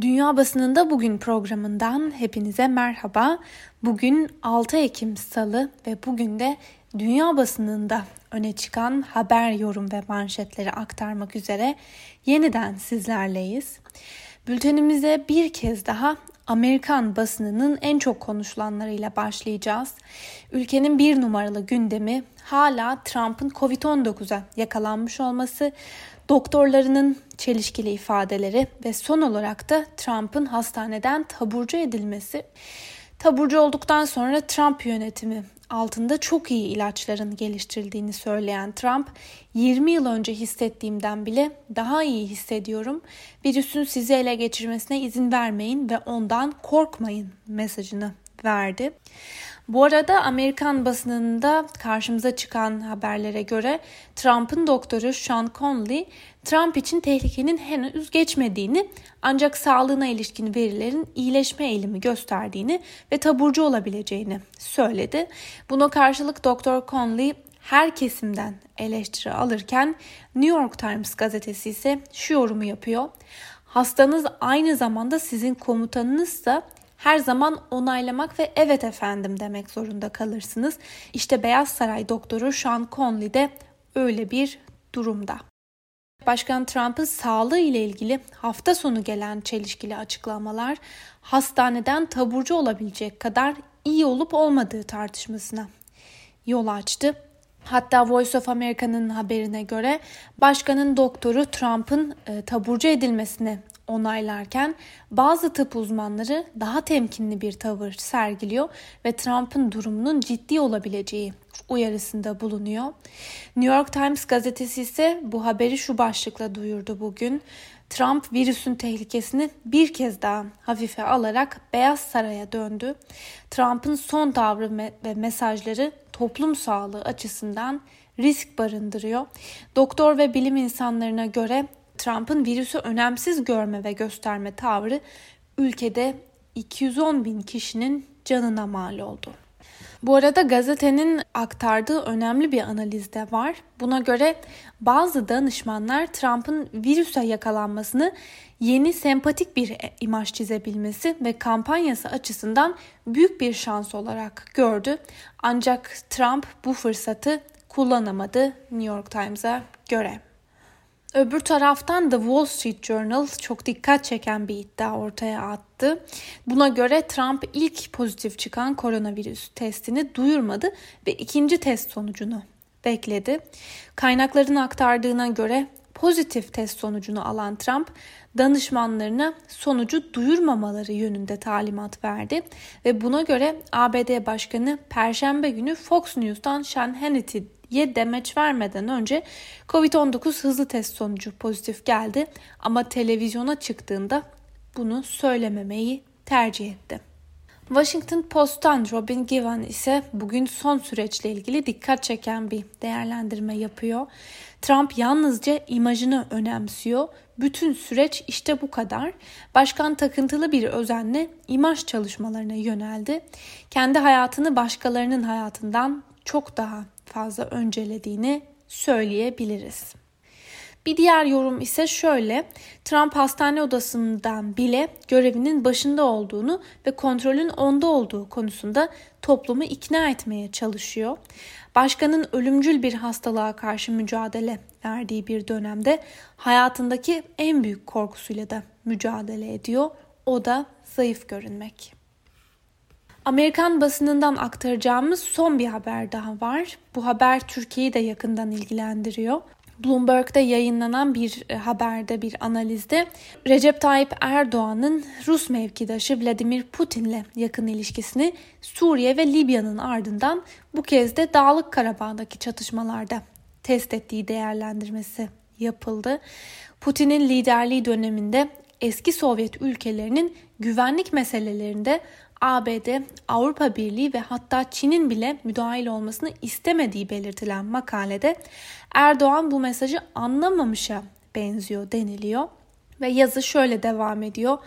Dünya Basınında Bugün programından hepinize merhaba. Bugün 6 Ekim Salı ve bugün de dünya basınında öne çıkan haber, yorum ve manşetleri aktarmak üzere yeniden sizlerleyiz. Bültenimize bir kez daha Amerikan basınının en çok konuşulanlarıyla başlayacağız. Ülkenin bir numaralı gündemi hala Trump'ın Covid-19'a yakalanmış olması, doktorlarının çelişkili ifadeleri ve son olarak da Trump'ın hastaneden taburcu edilmesi. Taburcu olduktan sonra Trump yönetimi altında çok iyi ilaçların geliştirildiğini söyleyen Trump, 20 yıl önce hissettiğimden bile daha iyi hissediyorum. Virüsün sizi ele geçirmesine izin vermeyin ve ondan korkmayın mesajını verdi. Bu arada Amerikan basınında karşımıza çıkan haberlere göre Trump'ın doktoru Sean Conley, Trump için tehlikenin henüz geçmediğini ancak sağlığına ilişkin verilerin iyileşme eğilimi gösterdiğini ve taburcu olabileceğini söyledi. Buna karşılık Doktor Conley her kesimden eleştiri alırken New York Times gazetesi ise şu yorumu yapıyor. Hastanız aynı zamanda sizin komutanınızsa her zaman onaylamak ve evet efendim demek zorunda kalırsınız. İşte Beyaz Saray doktoru Sean Conley de öyle bir durumda. Başkan Trump'ın sağlığı ile ilgili hafta sonu gelen çelişkili açıklamalar hastaneden taburcu olabilecek kadar iyi olup olmadığı tartışmasına yol açtı. Hatta Voice of America'nın haberine göre başkanın doktoru Trump'ın e, taburcu edilmesine onaylarken bazı tıp uzmanları daha temkinli bir tavır sergiliyor ve Trump'ın durumunun ciddi olabileceği uyarısında bulunuyor. New York Times gazetesi ise bu haberi şu başlıkla duyurdu bugün. Trump virüsün tehlikesini bir kez daha hafife alarak Beyaz Saray'a döndü. Trump'ın son tavrı ve mesajları toplum sağlığı açısından risk barındırıyor. Doktor ve bilim insanlarına göre Trump'ın virüsü önemsiz görme ve gösterme tavrı ülkede 210 bin kişinin canına mal oldu. Bu arada gazetenin aktardığı önemli bir analiz de var. Buna göre bazı danışmanlar Trump'ın virüse yakalanmasını yeni sempatik bir imaj çizebilmesi ve kampanyası açısından büyük bir şans olarak gördü. Ancak Trump bu fırsatı kullanamadı New York Times'a göre. Öbür taraftan da Wall Street Journal çok dikkat çeken bir iddia ortaya attı. Buna göre Trump ilk pozitif çıkan koronavirüs testini duyurmadı ve ikinci test sonucunu bekledi. Kaynakların aktardığına göre pozitif test sonucunu alan Trump danışmanlarına sonucu duyurmamaları yönünde talimat verdi ve buna göre ABD Başkanı Perşembe günü Fox News'tan Sean Hannity ye demeç vermeden önce Covid-19 hızlı test sonucu pozitif geldi ama televizyona çıktığında bunu söylememeyi tercih etti. Washington Post'tan Robin Givan ise bugün son süreçle ilgili dikkat çeken bir değerlendirme yapıyor. Trump yalnızca imajını önemsiyor. Bütün süreç işte bu kadar. Başkan takıntılı bir özenle imaj çalışmalarına yöneldi. Kendi hayatını başkalarının hayatından çok daha fazla öncelediğini söyleyebiliriz. Bir diğer yorum ise şöyle. Trump hastane odasından bile görevinin başında olduğunu ve kontrolün onda olduğu konusunda toplumu ikna etmeye çalışıyor. Başkanın ölümcül bir hastalığa karşı mücadele verdiği bir dönemde hayatındaki en büyük korkusuyla da mücadele ediyor. O da zayıf görünmek. Amerikan basınından aktaracağımız son bir haber daha var. Bu haber Türkiye'yi de yakından ilgilendiriyor. Bloomberg'da yayınlanan bir e, haberde, bir analizde Recep Tayyip Erdoğan'ın Rus mevkidaşı Vladimir Putin'le yakın ilişkisini Suriye ve Libya'nın ardından bu kez de Dağlık Karabağ'daki çatışmalarda test ettiği değerlendirmesi yapıldı. Putin'in liderliği döneminde eski Sovyet ülkelerinin güvenlik meselelerinde ABD, Avrupa Birliği ve hatta Çin'in bile müdahil olmasını istemediği belirtilen makalede Erdoğan bu mesajı anlamamışa benziyor deniliyor ve yazı şöyle devam ediyor.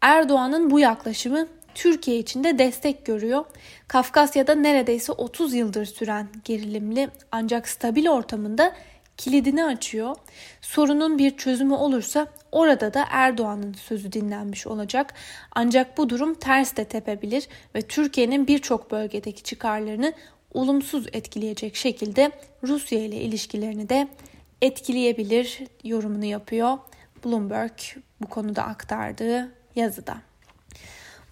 Erdoğan'ın bu yaklaşımı Türkiye için de destek görüyor. Kafkasya'da neredeyse 30 yıldır süren gerilimli ancak stabil ortamında kilidini açıyor. Sorunun bir çözümü olursa orada da Erdoğan'ın sözü dinlenmiş olacak. Ancak bu durum ters de tepebilir ve Türkiye'nin birçok bölgedeki çıkarlarını olumsuz etkileyecek şekilde Rusya ile ilişkilerini de etkileyebilir yorumunu yapıyor Bloomberg bu konuda aktardığı yazıda.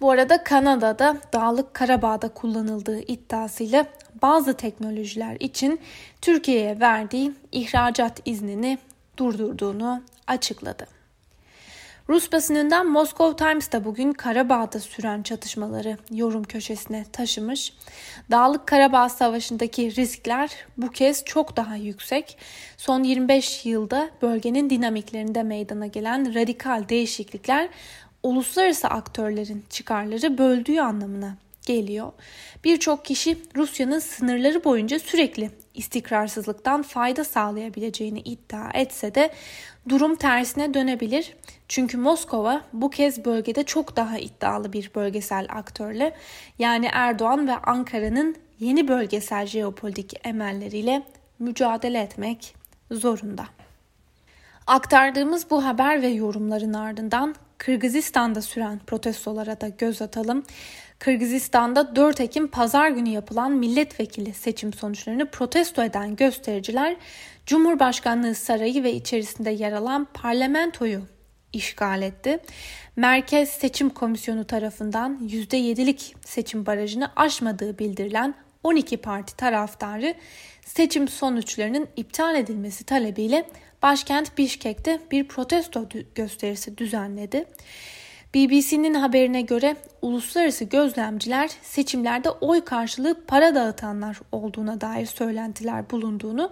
Bu arada Kanada'da Dağlık Karabağ'da kullanıldığı iddiasıyla bazı teknolojiler için Türkiye'ye verdiği ihracat iznini durdurduğunu açıkladı. Rus basınından Moscow Times da bugün Karabağ'da süren çatışmaları yorum köşesine taşımış. Dağlık Karabağ Savaşı'ndaki riskler bu kez çok daha yüksek. Son 25 yılda bölgenin dinamiklerinde meydana gelen radikal değişiklikler uluslararası aktörlerin çıkarları böldüğü anlamına geliyor. Birçok kişi Rusya'nın sınırları boyunca sürekli istikrarsızlıktan fayda sağlayabileceğini iddia etse de durum tersine dönebilir. Çünkü Moskova bu kez bölgede çok daha iddialı bir bölgesel aktörle yani Erdoğan ve Ankara'nın yeni bölgesel jeopolitik emelleriyle mücadele etmek zorunda. Aktardığımız bu haber ve yorumların ardından Kırgızistan'da süren protestolara da göz atalım. Kırgızistan'da 4 Ekim pazar günü yapılan milletvekili seçim sonuçlarını protesto eden göstericiler Cumhurbaşkanlığı sarayı ve içerisinde yer alan parlamentoyu işgal etti. Merkez Seçim Komisyonu tarafından %7'lik seçim barajını aşmadığı bildirilen 12 parti taraftarı seçim sonuçlarının iptal edilmesi talebiyle başkent Bişkek'te bir protesto gösterisi düzenledi. BBC'nin haberine göre uluslararası gözlemciler seçimlerde oy karşılığı para dağıtanlar olduğuna dair söylentiler bulunduğunu,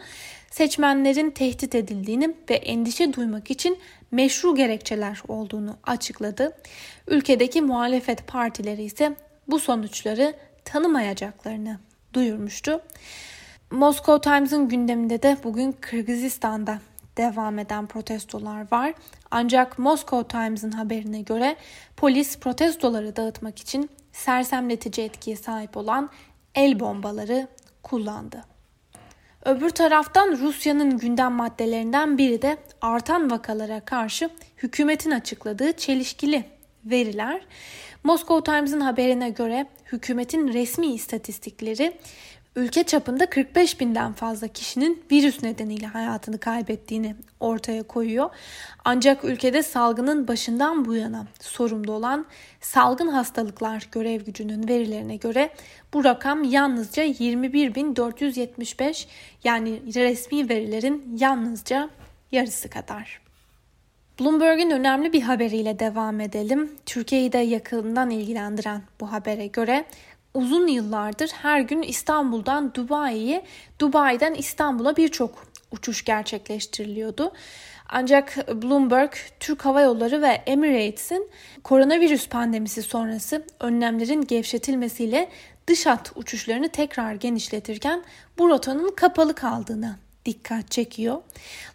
seçmenlerin tehdit edildiğini ve endişe duymak için meşru gerekçeler olduğunu açıkladı. Ülkedeki muhalefet partileri ise bu sonuçları tanımayacaklarını duyurmuştu. Moscow Times'ın gündeminde de bugün Kırgızistan'da devam eden protestolar var. Ancak Moscow Times'ın haberine göre polis protestoları dağıtmak için sersemletici etkiye sahip olan el bombaları kullandı. Öbür taraftan Rusya'nın gündem maddelerinden biri de artan vakalara karşı hükümetin açıkladığı çelişkili veriler. Moscow Times'ın haberine göre hükümetin resmi istatistikleri ülke çapında 45 binden fazla kişinin virüs nedeniyle hayatını kaybettiğini ortaya koyuyor. Ancak ülkede salgının başından bu yana sorumlu olan salgın hastalıklar görev gücünün verilerine göre bu rakam yalnızca 21.475 yani resmi verilerin yalnızca yarısı kadar. Bloomberg'in önemli bir haberiyle devam edelim. Türkiye'yi de yakından ilgilendiren bu habere göre uzun yıllardır her gün İstanbul'dan Dubai'ye, Dubai'den İstanbul'a birçok uçuş gerçekleştiriliyordu. Ancak Bloomberg, Türk Hava Yolları ve Emirates'in koronavirüs pandemisi sonrası önlemlerin gevşetilmesiyle dış hat uçuşlarını tekrar genişletirken bu rotanın kapalı kaldığını dikkat çekiyor.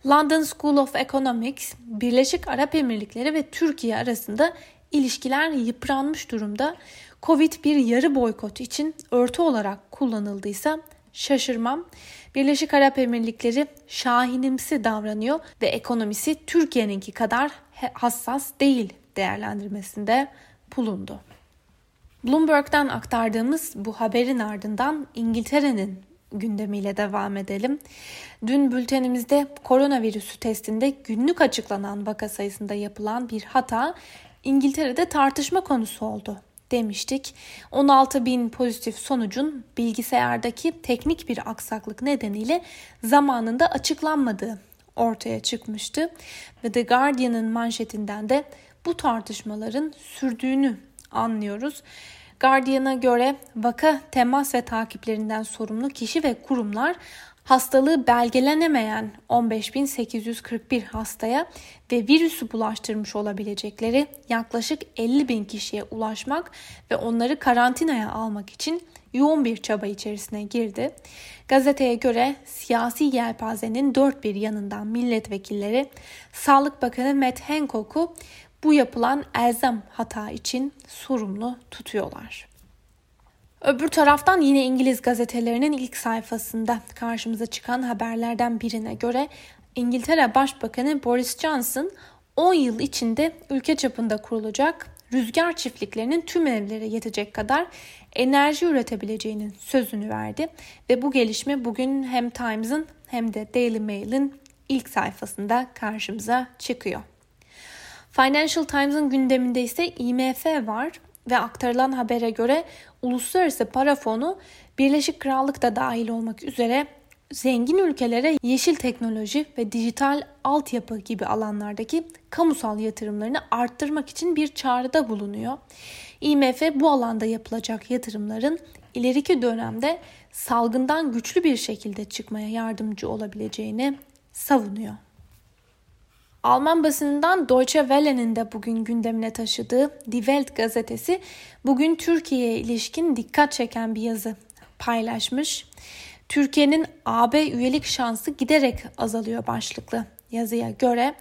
London School of Economics, Birleşik Arap Emirlikleri ve Türkiye arasında ilişkiler yıpranmış durumda. Covid bir yarı boykot için örtü olarak kullanıldıysa şaşırmam. Birleşik Arap Emirlikleri şahinimsi davranıyor ve ekonomisi Türkiye'ninki kadar hassas değil değerlendirmesinde bulundu. Bloomberg'den aktardığımız bu haberin ardından İngiltere'nin gündemiyle devam edelim. Dün bültenimizde koronavirüsü testinde günlük açıklanan vaka sayısında yapılan bir hata İngiltere'de tartışma konusu oldu demiştik. 16 bin pozitif sonucun bilgisayardaki teknik bir aksaklık nedeniyle zamanında açıklanmadığı ortaya çıkmıştı. Ve The Guardian'ın manşetinden de bu tartışmaların sürdüğünü anlıyoruz. Guardian'a göre vaka, temas ve takiplerinden sorumlu kişi ve kurumlar hastalığı belgelenemeyen 15.841 hastaya ve virüsü bulaştırmış olabilecekleri yaklaşık 50 bin kişiye ulaşmak ve onları karantinaya almak için yoğun bir çaba içerisine girdi. Gazeteye göre siyasi yelpazenin dört bir yanından milletvekilleri Sağlık Bakanı Matt Hancock'u bu yapılan elzem hata için sorumlu tutuyorlar. Öbür taraftan yine İngiliz gazetelerinin ilk sayfasında karşımıza çıkan haberlerden birine göre İngiltere Başbakanı Boris Johnson 10 yıl içinde ülke çapında kurulacak rüzgar çiftliklerinin tüm evlere yetecek kadar enerji üretebileceğinin sözünü verdi ve bu gelişme bugün hem Times'ın hem de Daily Mail'in ilk sayfasında karşımıza çıkıyor. Financial Times'ın gündeminde ise IMF var ve aktarılan habere göre Uluslararası Para Fonu Birleşik Krallık da dahil olmak üzere zengin ülkelere yeşil teknoloji ve dijital altyapı gibi alanlardaki kamusal yatırımlarını arttırmak için bir çağrıda bulunuyor. IMF bu alanda yapılacak yatırımların ileriki dönemde salgından güçlü bir şekilde çıkmaya yardımcı olabileceğini savunuyor. Alman basınından Deutsche Welle'nin de bugün gündemine taşıdığı Die Welt gazetesi bugün Türkiye'ye ilişkin dikkat çeken bir yazı paylaşmış. Türkiye'nin AB üyelik şansı giderek azalıyor başlıklı yazıya göre.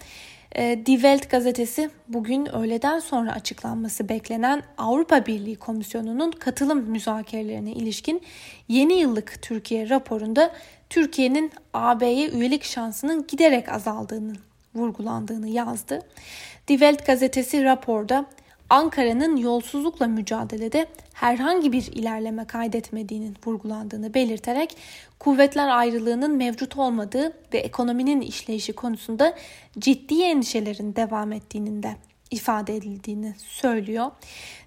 E, Die Welt gazetesi bugün öğleden sonra açıklanması beklenen Avrupa Birliği Komisyonu'nun katılım müzakerelerine ilişkin yeni yıllık Türkiye raporunda Türkiye'nin AB'ye üyelik şansının giderek azaldığını vurgulandığını yazdı. Die Welt gazetesi raporda Ankara'nın yolsuzlukla mücadelede herhangi bir ilerleme kaydetmediğinin vurgulandığını belirterek kuvvetler ayrılığının mevcut olmadığı ve ekonominin işleyişi konusunda ciddi endişelerin devam ettiğinin de ifade edildiğini söylüyor.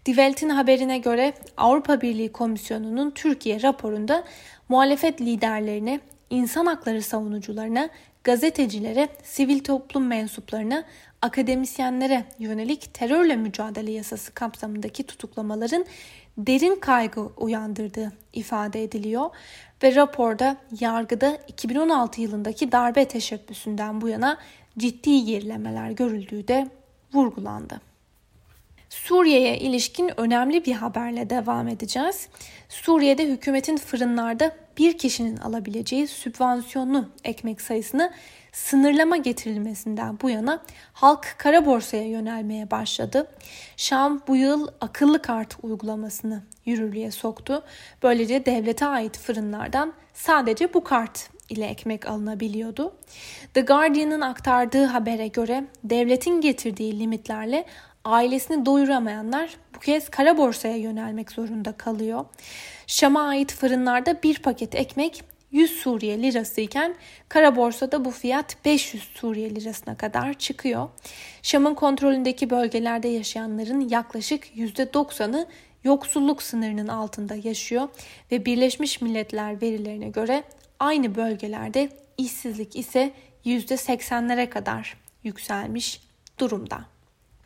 Die Welt'in haberine göre Avrupa Birliği Komisyonu'nun Türkiye raporunda muhalefet liderlerine, insan hakları savunucularına, gazetecilere, sivil toplum mensuplarına, akademisyenlere yönelik terörle mücadele yasası kapsamındaki tutuklamaların derin kaygı uyandırdığı ifade ediliyor ve raporda yargıda 2016 yılındaki darbe teşebbüsünden bu yana ciddi gerilemeler görüldüğü de vurgulandı. Suriye'ye ilişkin önemli bir haberle devam edeceğiz. Suriye'de hükümetin fırınlarda bir kişinin alabileceği sübvansiyonlu ekmek sayısını sınırlama getirilmesinden bu yana halk kara borsaya yönelmeye başladı. Şam bu yıl akıllı kart uygulamasını yürürlüğe soktu. Böylece devlete ait fırınlardan sadece bu kart ile ekmek alınabiliyordu. The Guardian'ın aktardığı habere göre devletin getirdiği limitlerle ailesini doyuramayanlar bu kez kara borsaya yönelmek zorunda kalıyor. Şam'a ait fırınlarda bir paket ekmek 100 Suriye lirası iken kara borsada bu fiyat 500 Suriye lirasına kadar çıkıyor. Şam'ın kontrolündeki bölgelerde yaşayanların yaklaşık %90'ı yoksulluk sınırının altında yaşıyor ve Birleşmiş Milletler verilerine göre aynı bölgelerde işsizlik ise %80'lere kadar yükselmiş durumda.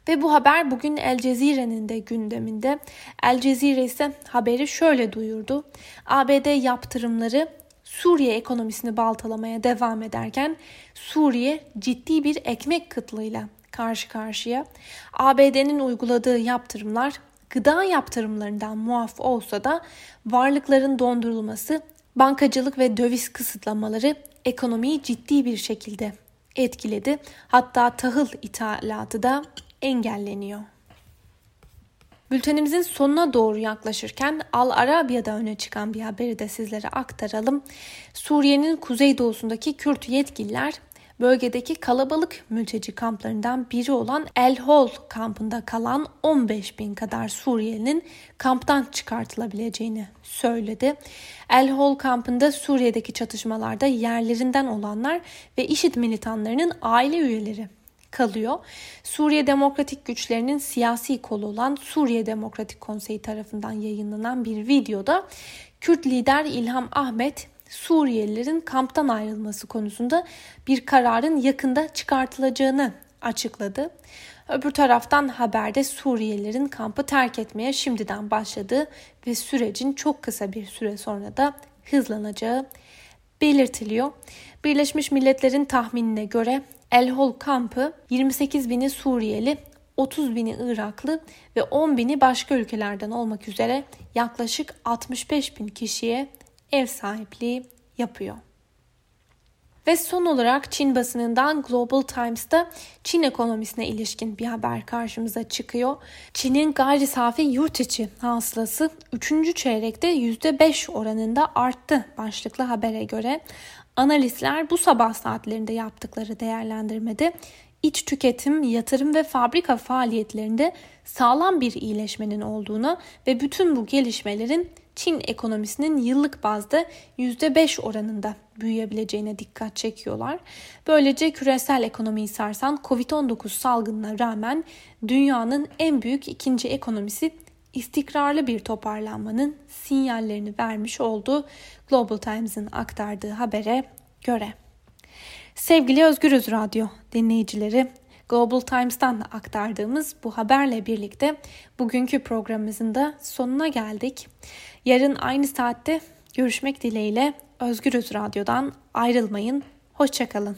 Ve bu haber bugün El Cezire'nin de gündeminde. El Cezire ise haberi şöyle duyurdu. ABD yaptırımları Suriye ekonomisini baltalamaya devam ederken Suriye ciddi bir ekmek kıtlığıyla karşı karşıya. ABD'nin uyguladığı yaptırımlar gıda yaptırımlarından muaf olsa da varlıkların dondurulması, bankacılık ve döviz kısıtlamaları ekonomiyi ciddi bir şekilde etkiledi. Hatta tahıl ithalatı da engelleniyor. Bültenimizin sonuna doğru yaklaşırken Al Arabiya'da öne çıkan bir haberi de sizlere aktaralım. Suriye'nin kuzeydoğusundaki Kürt yetkililer bölgedeki kalabalık mülteci kamplarından biri olan El Hol kampında kalan 15 bin kadar Suriyelinin kamptan çıkartılabileceğini söyledi. El Hol kampında Suriye'deki çatışmalarda yerlerinden olanlar ve IŞİD militanlarının aile üyeleri kalıyor. Suriye Demokratik Güçlerinin siyasi kolu olan Suriye Demokratik Konseyi tarafından yayınlanan bir videoda Kürt lider İlham Ahmet Suriyelilerin kamptan ayrılması konusunda bir kararın yakında çıkartılacağını açıkladı. Öbür taraftan haberde Suriyelilerin kampı terk etmeye şimdiden başladığı ve sürecin çok kısa bir süre sonra da hızlanacağı belirtiliyor. Birleşmiş Milletler'in tahminine göre El Hol kampı 28 bini Suriyeli, 30 bini Iraklı ve 10 bini başka ülkelerden olmak üzere yaklaşık 65 bin kişiye ev sahipliği yapıyor. Ve son olarak Çin basınından Global Times'ta Çin ekonomisine ilişkin bir haber karşımıza çıkıyor. Çin'in gayri safi yurt içi hasılası 3. çeyrekte %5 oranında arttı başlıklı habere göre. Analistler bu sabah saatlerinde yaptıkları değerlendirmede iç tüketim, yatırım ve fabrika faaliyetlerinde sağlam bir iyileşmenin olduğunu ve bütün bu gelişmelerin Çin ekonomisinin yıllık bazda %5 oranında büyüyebileceğine dikkat çekiyorlar. Böylece küresel ekonomiyi sarsan Covid-19 salgınına rağmen dünyanın en büyük ikinci ekonomisi istikrarlı bir toparlanmanın sinyallerini vermiş oldu Global Times'ın aktardığı habere göre. Sevgili Özgürüz Radyo dinleyicileri, Global Times'tan aktardığımız bu haberle birlikte bugünkü programımızın da sonuna geldik. Yarın aynı saatte görüşmek dileğiyle Özgürüz Radyo'dan ayrılmayın. Hoşçakalın.